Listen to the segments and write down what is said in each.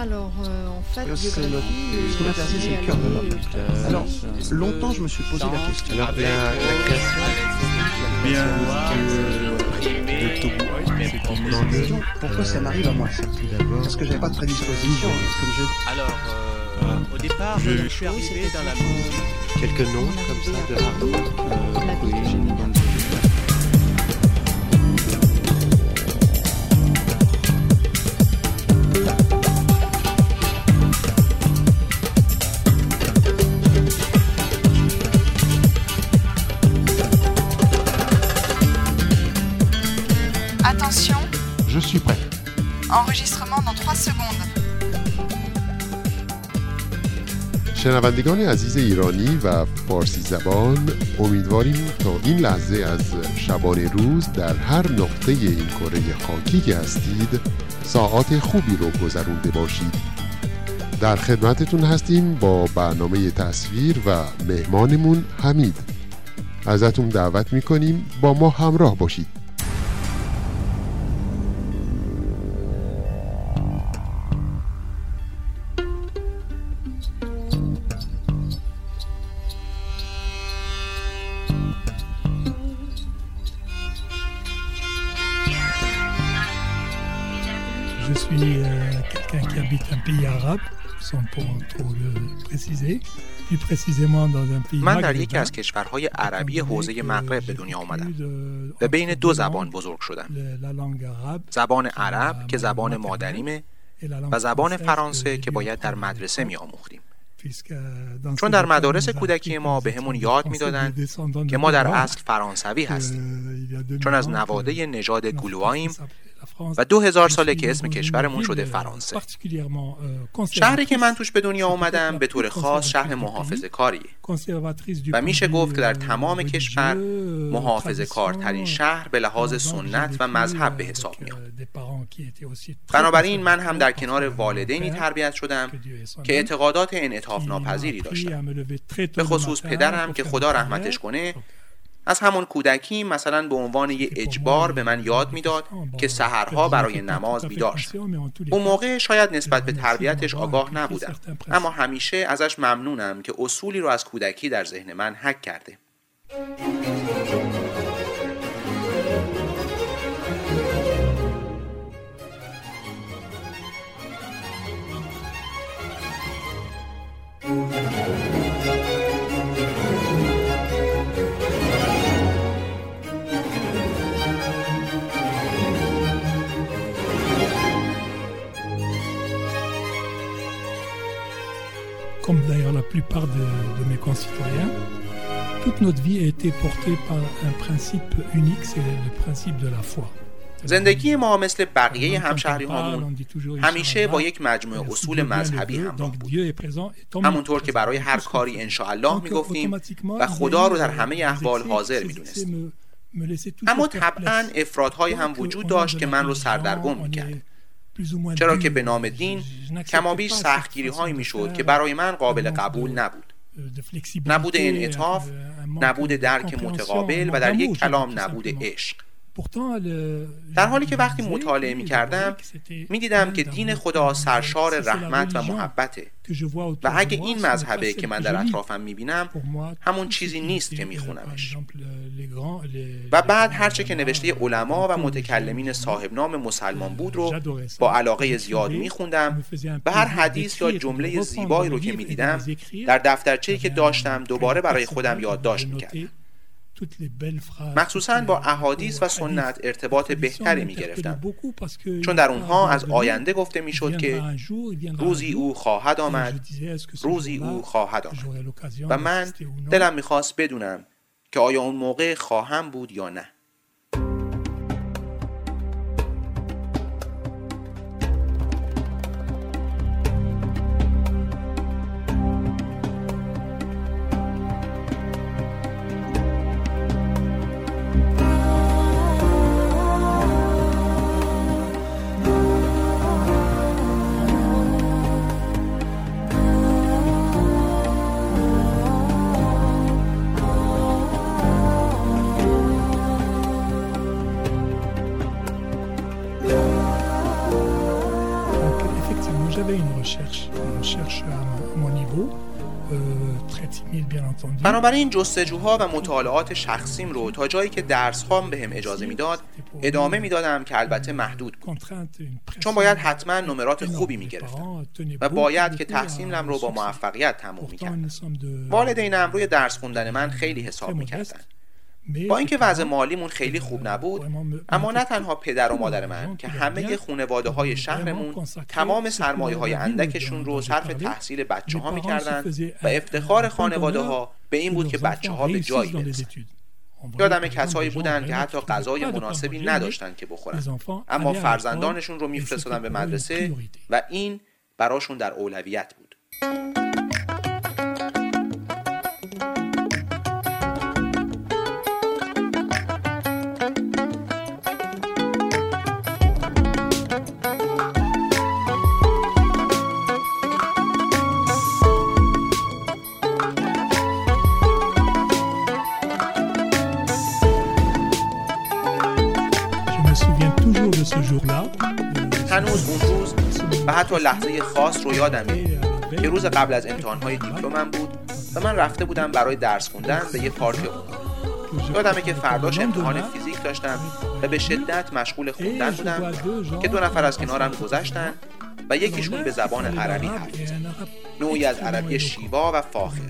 Alors, euh, en fait, Euh, c'est euh, ce qui m'intéresse, c'est le cœur de l'homme. euh, Alors, longtemps, je me suis posé la question. Alors, la, la création Bien, de, question, pourquoi ça m'arrive à moi ça Parce que j'avais pas de prédisposition, comme je Alors, euh, au départ, Je- je suis arrivé dans la musique. quelques noms comme ça de hard rock. euh, oui, j'ai شنوندگان عزیز ایرانی و فارسی زبان امیدواریم تا این لحظه از شبانه روز در هر نقطه این کره خاکی که هستید ساعات خوبی رو گذرونده باشید. در خدمتتون هستیم با برنامه تصویر و مهمانمون حمید. ازتون دعوت می‌کنیم با ما همراه باشید. سان من در یکی از کشورهای عربی حوزه مغرب به دنیا اومدم و بین دو زبان بزرگ شدم. زبان عرب که زبان مادریمه و زبان فرانسه که باید در مدرسه می آموختیم. چون در مدارس کودکی ما به همون یاد می‌دادند که ما در اصل فرانسوی هستیم. چون از نواده نژاد گلوایم و دو هزار ساله که اسم کشورمون شده فرانسه. شهری که من توش به دنیا آمدم به طور خاص شهر محافظ کاری و میشه گفت که در تمام کشور محافظ کار ترین شهر به لحاظ سنت و مذهب به حساب میاد. بنابراین من هم در کنار والدینی تربیت شدم که اعتقادات این ناپذیری داشتم. به خصوص پدرم که خدا رحمتش کنه از همون کودکی مثلا به عنوان یه اجبار به من یاد می‌داد که سحرها برای نماز بیدار شم. اون موقع شاید نسبت به تربیتش آگاه نبودم اما همیشه ازش ممنونم که اصولی رو از کودکی در ذهن من حک کرده comme d'ailleurs la plupart de, de mes concitoyens, toute notre vie a été portée par un principe unique, c'est le principe de la foi. زندگی ما مثل بقیه همشهری همون همیشه با یک مجموعه اصول مذهبی هم بود. همونطور که برای هر کاری انشاءالله می گفتیم و خدا رو در همه euh, احوال حاضر می اما طبعا افرادهایی هم وجود داشت که من رو سردرگم می‌کرد. چرا که به نام دین کمابیش سختگیری هایی می شود که برای من قابل قبول نبود. نبود این اطاف نبود درک متقابل و در یک کلام نبود عشق. در حالی که وقتی مطالعه می کردم می دیدم که دین خدا سرشار رحمت و محبته. و اگه این مذهبه که من در اطرافم می بینم همون چیزی نیست که می خونمش. و بعد هرچه که نوشته علما و متکلمین صاحب نام مسلمان بود رو با علاقه زیاد می خوندم و هر حدیث یا جمله زیبایی رو که می دیدم در دفترچه که داشتم دوباره برای خودم یادداشت می کردم. مخصوصا با احادیث و سنت ارتباط بهتری می‌گرفتن چون در اونها از آینده گفته می شد که روزی او خواهد آمد روزی او خواهد آمد. و من دلم می خواست بدونم که آیا اون موقع خواهم بود یا نه. بنابراین جستجوها و مطالعات شخصیم رو تا جایی که درس خام به هم اجازه می‌داد ادامه می‌دادم که البته محدود بود. چون باید حتما نمرات خوبی می‌گرفتم و باید که تحصیلم رو با موفقیت تموم می‌کردم. والدینم روی درس خوندن من خیلی حساب می‌کردن. با اینکه وضع مالیمون خیلی خوب نبود اما نه تنها پدر و مادر من که همه خانواده های شهرمون تمام سرمایه های اندکشون رو صرف تحصیل بچه ها می‌کردن و افتخار خانواده ها به این بود که بچه ها به جایی برسن. یادم کسایی بودن که حتی غذای مناسبی نداشتن که بخورن. اما فرزندانشون رو میفرستادن به مدرسه و این براشون در اولویت بود. هنوز اون روز و حتی لحظه خاص رو یادمه که روز قبل از امتحانهای دیپلمم بود و من رفته بودم برای درس خوندن به یه پارک عمومی یادمه که فرداش امتحان فیزیک داشتم و به شدت مشغول خوندن بودم که دو نفر از کنارم گذشتن و یکیشون به زبان عربی حرف زد. نوعی از عربی شیوا و فاخر.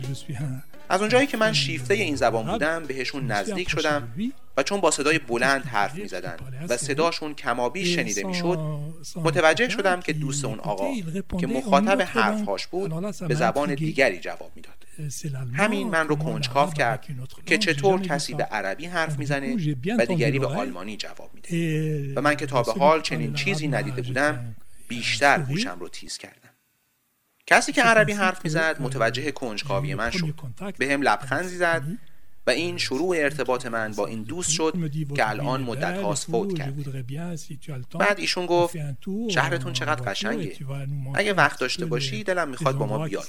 از اونجایی که من شیفته این زبان بودم بهشون نزدیک شدم و چون با صدای بلند حرف می زدن و صداشون کمابی شنیده می شد متوجه شدم که دوست اون آقا که مخاطب حرفهاش بود به زبان دیگری جواب می‌داد. همین من رو کنجکاف کرد که چطور کسی به عربی حرف می‌زنه و دیگری به آلمانی جواب میده. و من که تا به حال چنین چیزی ندیده بودم بیشتر گوشم رو تیز کردم. کسی که عربی حرف می‌زد متوجه کنجکاوی من شد. به هم لبخندی زد. این شروع ارتباط من با این دوست شد که الان مدت هاست فوت کرد بعد ایشون گفت شهرتون چقدر قشنگه اگه وقت داشته باشی دلم می‌خواد با ما بیاد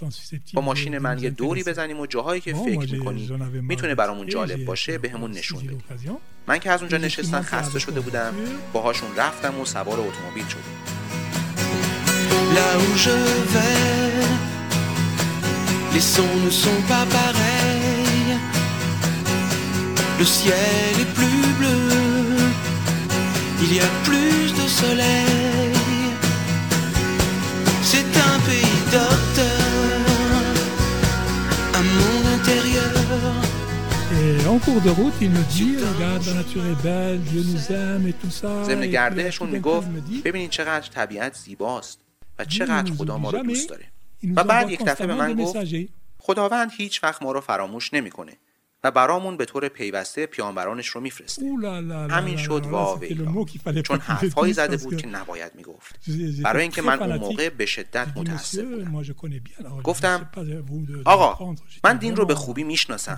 با ماشین من یه دوری بزنیم و جاهایی که فکر می‌کنی می‌تونه برامون جالب باشه به همون نشون بدی من که از اونجا نشستن خسته شده بودم باهاشون رفتم و سوار اتومبیل شدیم. Les sons ne sont pas pareils. Le ciel est plus bleu. Il y a plus de soleil. C'est un pays docteur. Un monde intérieur. Et en cours de route, il me dit, regarde, la nature est belle, Dieu nous aime et tout ça. ضمن گردشون می‌گفت ببینید چقدر طبیعت زیباست و چقدر خدا ما رو دوست داره و بعد یک دفعه به من گفت خداوند هیچ وقت ما رو فراموش نمی‌کنه و برامون به طور پیوسته پیامبرانش رو میفرسته همین شد واویلا چون حرفهایی زده بود که نباید می‌گفت برای اینکه من اون موقع به شدت متاسف بودم گفتم آقا من دین رو به خوبی می‌شناسم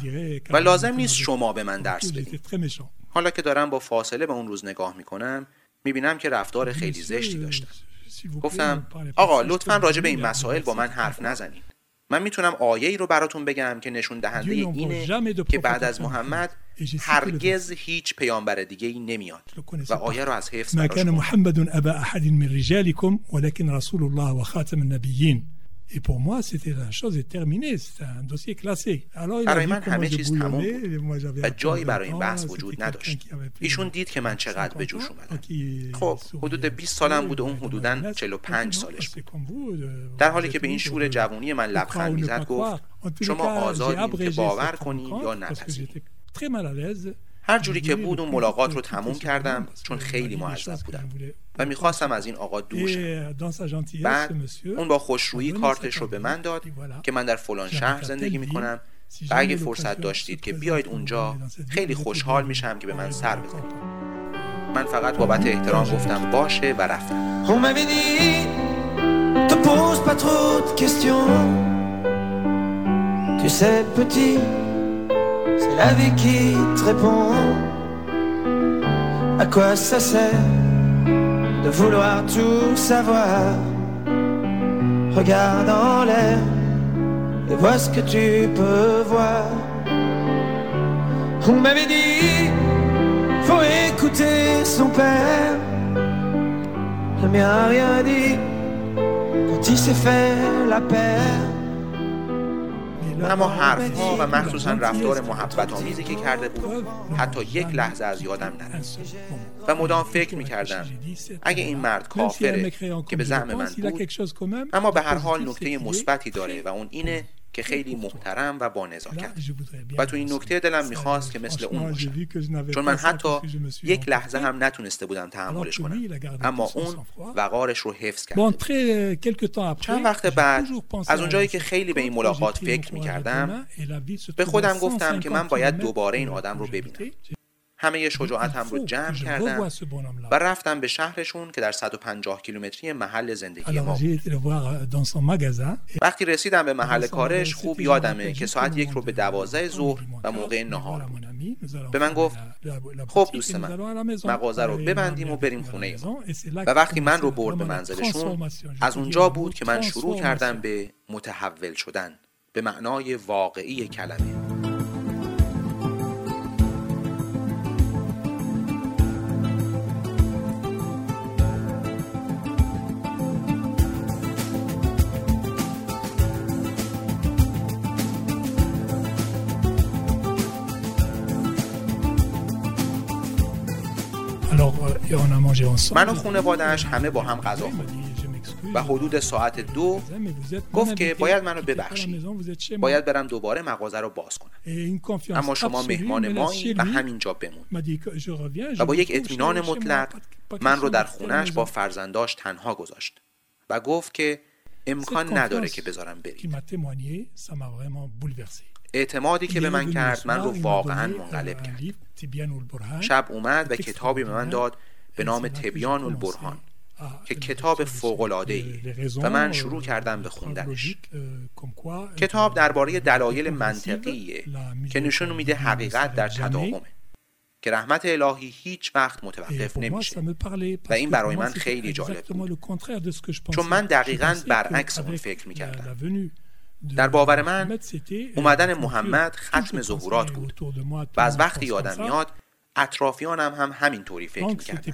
و لازم نیست شما به من درس بدین حالا که دارم با فاصله به اون روز نگاه می‌کنم می‌بینم که رفتار خیلی زشتی داشتم گفتم آقا لطفا راجع به این مسائل با من حرف نزنید من می‌تونم آیه ای رو براتون بگم که نشون دهنده اینه که بعد از محمد هرگز هیچ پیامبر دیگه ای نمیاد و آیه رو از حفظ ما كان محمد ابا احد من رجالكم ولكن رسول الله وخاتم النبيين. Et pour moi, c'était la chose est terminée. C'était un dossier classé. Alors, برای من همه چیز تمام بود و جایی برای این بحث وجود نداشت. ایشون دید که من چقدر به جوش اومدم. خب حدود 20 سالم بود و اون حدودا 45 سالش بود. در حالی که به این شور جوانی من لبخند می‌زد گفت شما آزادید که باور کنی یا نپذیری. هر جوری که بود اون ملاقات رو تموم کردم چون خیلی معذب بودم. و می‌خواستم از این آقا دور شم. بعد اون با خوشرویی کارتش رو به من داد که من در فلان شهر زندگی می‌کنم. و اگه فرصت داشتید که بیاید اونجا خیلی خوشحال میشم که به من سر بزنید. من فقط بابت احترام گفتم باشه و رفتم. On m'avait dit, te pose pas trop de questions. Tu sais, petit, c'est la vie qui te répond. À quoi ça sert de vouloir tout savoir? Regarde en l'air et vois ce que tu peux voir. On m'avait dit, faut écouter son père. Le mien a rien dit quand s'est fait la paire. اما حرفها و مخصوصا رفتار محبت آمیزی که کرده بود حتی یک لحظه از یادم نرفت. و مدام فکر می کردم اگه این مرد کافره که به زعم من بود اما به هر حال نکته مثبتی داره و اون اینه که خیلی محترم و با نزاکت. و تو این نکته دلم می‌خواست که مثل اون باشه. چون من حتی یک لحظه هم نتونسته بودم تحملش کنم. اما اون وقارش رو حفظ کرد چند وقت بعد از اونجایی که خیلی به این ملاقات فکر می‌کردم به خودم گفتم که من باید دوباره این آدم رو ببینم. همه شجاعتم رو جمع کردم و رفتم به شهرشون که در 150 کیلومتری محل زندگی ما وقتی رسیدم به محل کارش خوب یادمه که ساعت یک رو به دوازده ظهر و موقع نهار بود. به من گفت خب دوست من مغازه رو ببندیم و بریم خونه ما و وقتی من رو برد به منزلشون از اونجا بود که من شروع کردم به متحول شدن به معنای واقعی کلمه. من و خانوادهش همه با هم غذا خوردیم. و حدود ساعت دو گفت که باید منو ببخشید. باید برم دوباره مغازه رو باز کنم. اما شما مهمان مایی و همینجا بمون. و با یک اطمینان مطلق من رو در خونش با فرزنداش تنها گذاشت. و گفت که امکان نداره که بذارم برید اعتمادی که به من کرد من رو واقعا منقلب کرد. شب اومد و کتابی به من داد به نام تبیان البرهان که کتاب فوقلاده و من شروع کردم به خوندنش. کتاب درباره دلایل منطقیه که نشون میده حقیقت در تداومه که رحمت الهی هیچ وقت متوقف نمیشه. و این برای من خیلی جالب بود. چون من دقیقا برعکس اون فکر می‌کردم. در باور من اومدن محمد ختم ظهورات بود. و از وقتی یادم میاد اطرافیانم هم همینطوری فکر می‌کردن.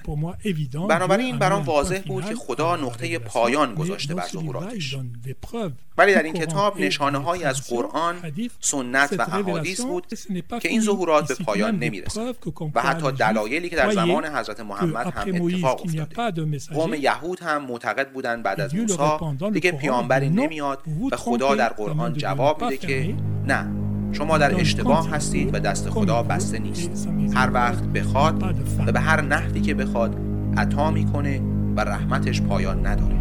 بنابراین برام واضح بود که خدا نقطه پایان گذاشته بر ظهوراتش ولی در این کتاب نشانه های از قرآن سنت و احادیث بود که این ظهورات به پایان نمی‌رسد. و حتی دلایلی که در زمان حضرت محمد هم اتفاق افتاده. قوم یهود هم معتقد بودند بعد از موسی. دیگه پیامبری نمیاد و خدا در قرآن جواب میده که نه. شما در اشتباه هستید و دست خدا بسته نیست. هر وقت بخواد و به هر نحوی که بخواد عطا می‌کنه و رحمتش پایان نداره.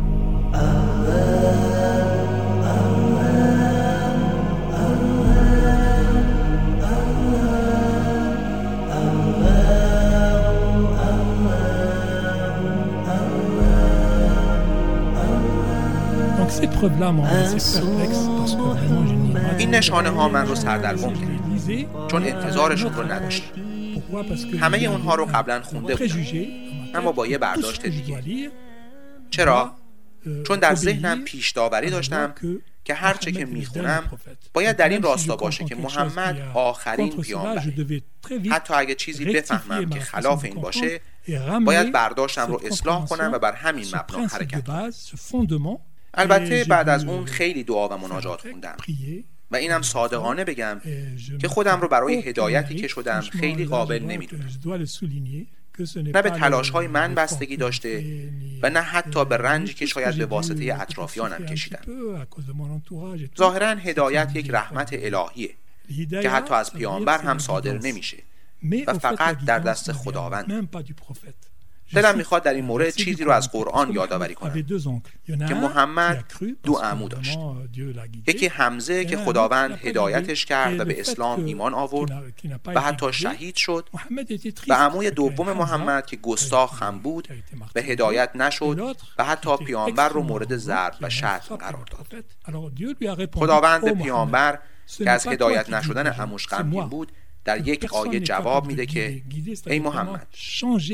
این نشانه ها من رو سردرگم کرد. چون انتظارشون رو نداشت. همه اونها رو قبلا خونده بودم. اما با یه برداشت دیگه. چرا؟ چون در ذهنم پیش داوری داشتم که هرچه که می‌خونم باید در این راستا باشه که محمد آخرین پیامبره. حتی اگه چیزی بفهمم که خلاف این باشه باید برداشتم رو اصلاح کنم و بر همین مبنا حرکت البته بعد از اون خیلی دعا و مناجات خوندم. و اینم صادقانه بگم که خودم رو برای هدایتی که شدم خیلی قابل نمی‌دونم. نه به تلاش های من بستگی داشته و نه حتی به رنجی که شاید به واسطه اطرافیانم کشیدم. ظاهرا هدایت یک رحمت الهیه که حتی از پیامبر هم صادر نمیشه و فقط در دست خداوند. دلم می‌خواد در این مورد چیزی رو از قرآن یادآوری کنم. که محمد دو عمو داشت. یکی حمزه که خداوند هدایتش کرد و به اسلام ایمان آورد و حتی شهید شد. و عموی دوم محمد که گستاخ هم بود و هدایت نشد و حتی پیامبر رو مورد ضرب و شتم قرار داد. خداوند به پیامبر که از هدایت نشدن عموش غمگین بود در یک آیه جواب میده که ای محمد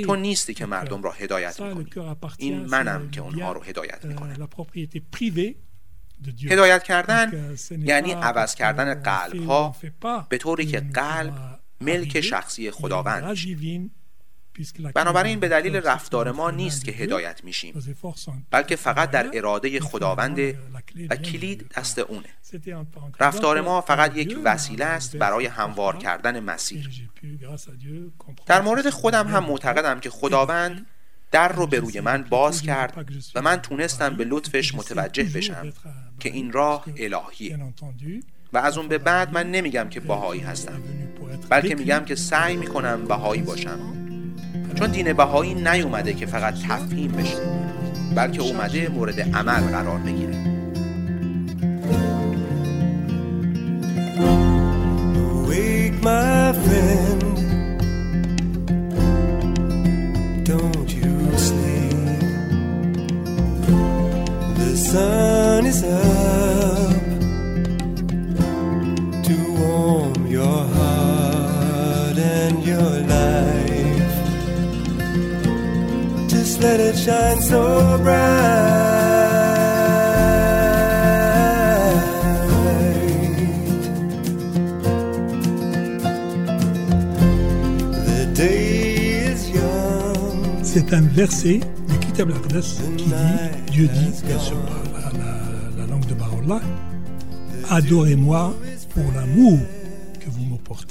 تو نیستی که مردم را هدایت می‌کنی. این منم که اونها رو هدایت می‌کنم. هدایت کردن یعنی عوض کردن قلب ها به طوری که قلب ملک شخصی خداوند. بنابراین به دلیل رفتار ما نیست که هدایت میشیم بلکه فقط در اراده خداوند و کلید دست اونه. رفتار ما فقط یک وسیله است برای هموار کردن مسیر. در مورد خودم هم معتقدم که خداوند در رو به روی من باز کرد و من تونستم به لطفش متوجه بشم که این راه الهیه. و از اون به بعد من نمیگم که باهایی هستم بلکه میگم که سعی می‌کنم بهایی باشم. چون دین بهایی نیومده که فقط تفهیم بشه بلکه اومده مورد عمل قرار بگیره. Shine so bright c'est un verset du Kitab al-Aqdas qui dit, Dieu dit, bien sûr par la, la, langue de Baha'u'llah, adorez-moi pour l'amour.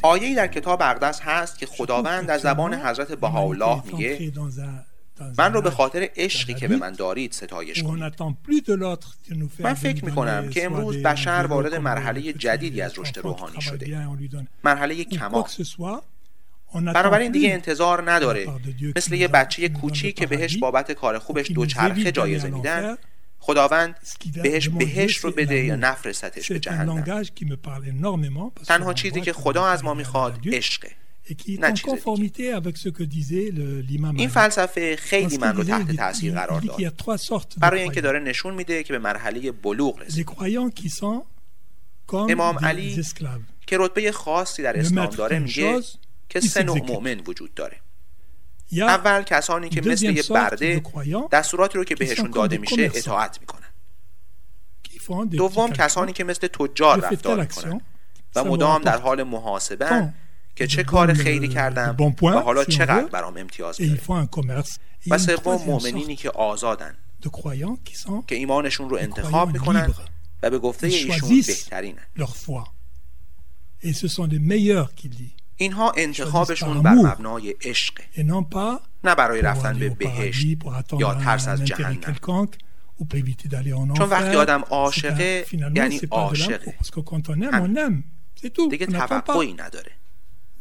آیه در کتاب اقدس هست که خداوند از زبان حضرت بهاءالله میگه من رو به خاطر عشقی که به من دارید ستایش کنید. من فکر می‌کنم که امروز بشر وارد مرحله جدیدی از رشد روحانی شده. مرحله کمال. بنابراین دیگه انتظار نداره. مثل یه بچه کوچی که بهش بابت کار خوبش دوچرخه جایزه میدن خداوند بهش بهش رو بده یا نفرستش به جهنم. تنها چیزی که خدا از ما می‌خواد عشقه. نه چیز این فلسفه خیلی من رو تحت تاثیر قرار داد برای اینکه داره نشون میده که به مرحله بلوغ رسید امام علی که رتبه خاصی در اسلام داره میگه که سه نوع مؤمن وجود داره اول کسانی که مثل یه برده دستوراتی رو که بهشون داده میشه اطاعت می‌کنن دوم کسانی که مثل تجار رفتار می‌کنن و مدام در حال محاسبه که چه کار خیری کردم و حالا چقدر برام امتیاز میاره و سوم مؤمنینی که آزادن. که ایمانشون رو انتخاب می‌کنن و به گفته ایشون بهترینن. اینها انتخابشون بر مبنای عشق. نه برای رفتن به بهشت یا ترس از جهنم. چون وقتی آدم عاشقه یعنی عاشقه. دیگه توقعی نداره.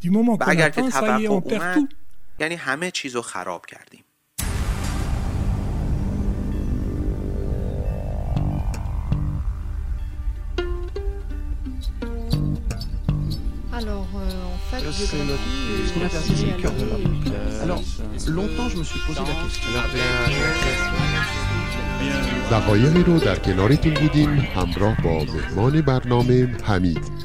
du moment qu'on atteint ça یعنی همه چیزو خراب کردیم. دقایقی رو در کنارتون بودیم همراه با مهمان برنامه حمید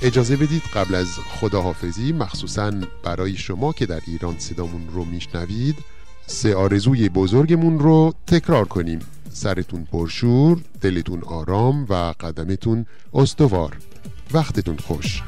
اجازه بدید قبل از خداحافظی مخصوصا برای شما که در ایران صدامون رو میشنوید سه آرزوی بزرگمون رو تکرار کنیم. سرتون پرشور، دلتون آرام و قدمتون استوار. وقتتون خوش.